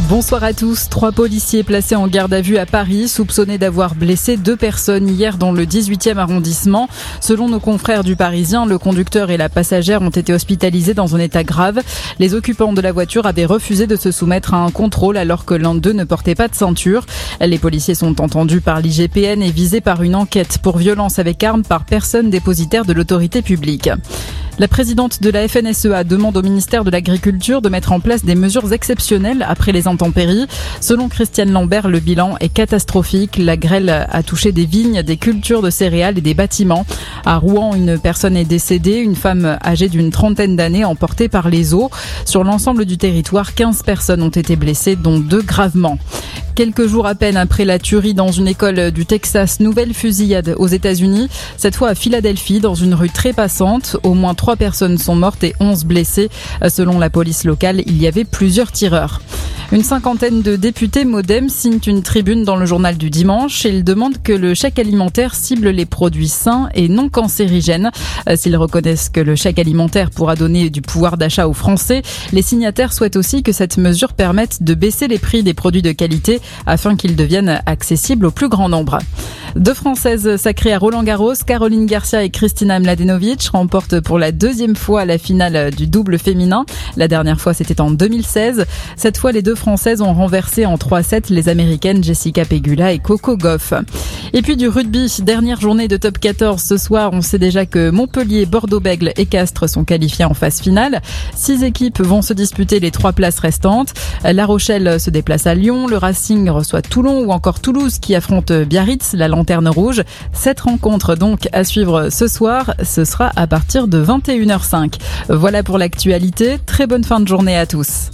Bonsoir à tous. Trois policiers placés en garde à vue à Paris, soupçonnés d'avoir blessé deux personnes hier dans le 18e arrondissement. Selon nos confrères du Parisien, le conducteur et la passagère ont été hospitalisés dans un état grave. Les occupants de la voiture avaient refusé de se soumettre à un contrôle alors que l'un d'eux ne portait pas de ceinture. Les policiers sont entendus par l'IGPN et visés par une enquête pour violence avec arme par personne dépositaire de l'autorité publique. La présidente de la FNSEA demande au ministère de l'Agriculture de mettre en place des mesures exceptionnelles après les intempéries. Selon Christiane Lambert, le bilan est catastrophique. La grêle a touché des vignes, des cultures de céréales et des bâtiments. À Rouen, une personne est décédée, une femme âgée d'une trentaine d'années emportée par les eaux. Sur l'ensemble du territoire, 15 personnes ont été blessées, dont deux gravement. Quelques jours à peine après la tuerie dans une école du Texas, nouvelle fusillade aux États-Unis, cette fois à Philadelphie, dans une rue très passante. Au moins trois personnes sont mortes et onze blessées. Selon la police locale, il y avait plusieurs tireurs. Une cinquantaine de députés modem signent une tribune dans le journal du dimanche et ils demandent que le chèque alimentaire cible les produits sains et non cancérigènes. Euh, s'ils reconnaissent que le chèque alimentaire pourra donner du pouvoir d'achat aux Français, les signataires souhaitent aussi que cette mesure permette de baisser les prix des produits de qualité afin qu'ils deviennent accessibles au plus grand nombre. Deux Françaises sacrées à Roland Garros, Caroline Garcia et Kristina Mladenovic remportent pour la deuxième fois la finale du double féminin. La dernière fois, c'était en 2016. Cette fois, les deux Françaises ont renversé en 3-7 les Américaines Jessica Pegula et Coco Goff. Et puis du rugby, dernière journée de top 14 ce soir. On sait déjà que Montpellier, Bordeaux-Bègle et Castres sont qualifiés en phase finale. Six équipes vont se disputer les trois places restantes. La Rochelle se déplace à Lyon, le Racing reçoit Toulon ou encore Toulouse qui affronte Biarritz, la lanterne rouge. Cette rencontre donc à suivre ce soir, ce sera à partir de 21h05. Voilà pour l'actualité. Très bonne fin de journée à tous.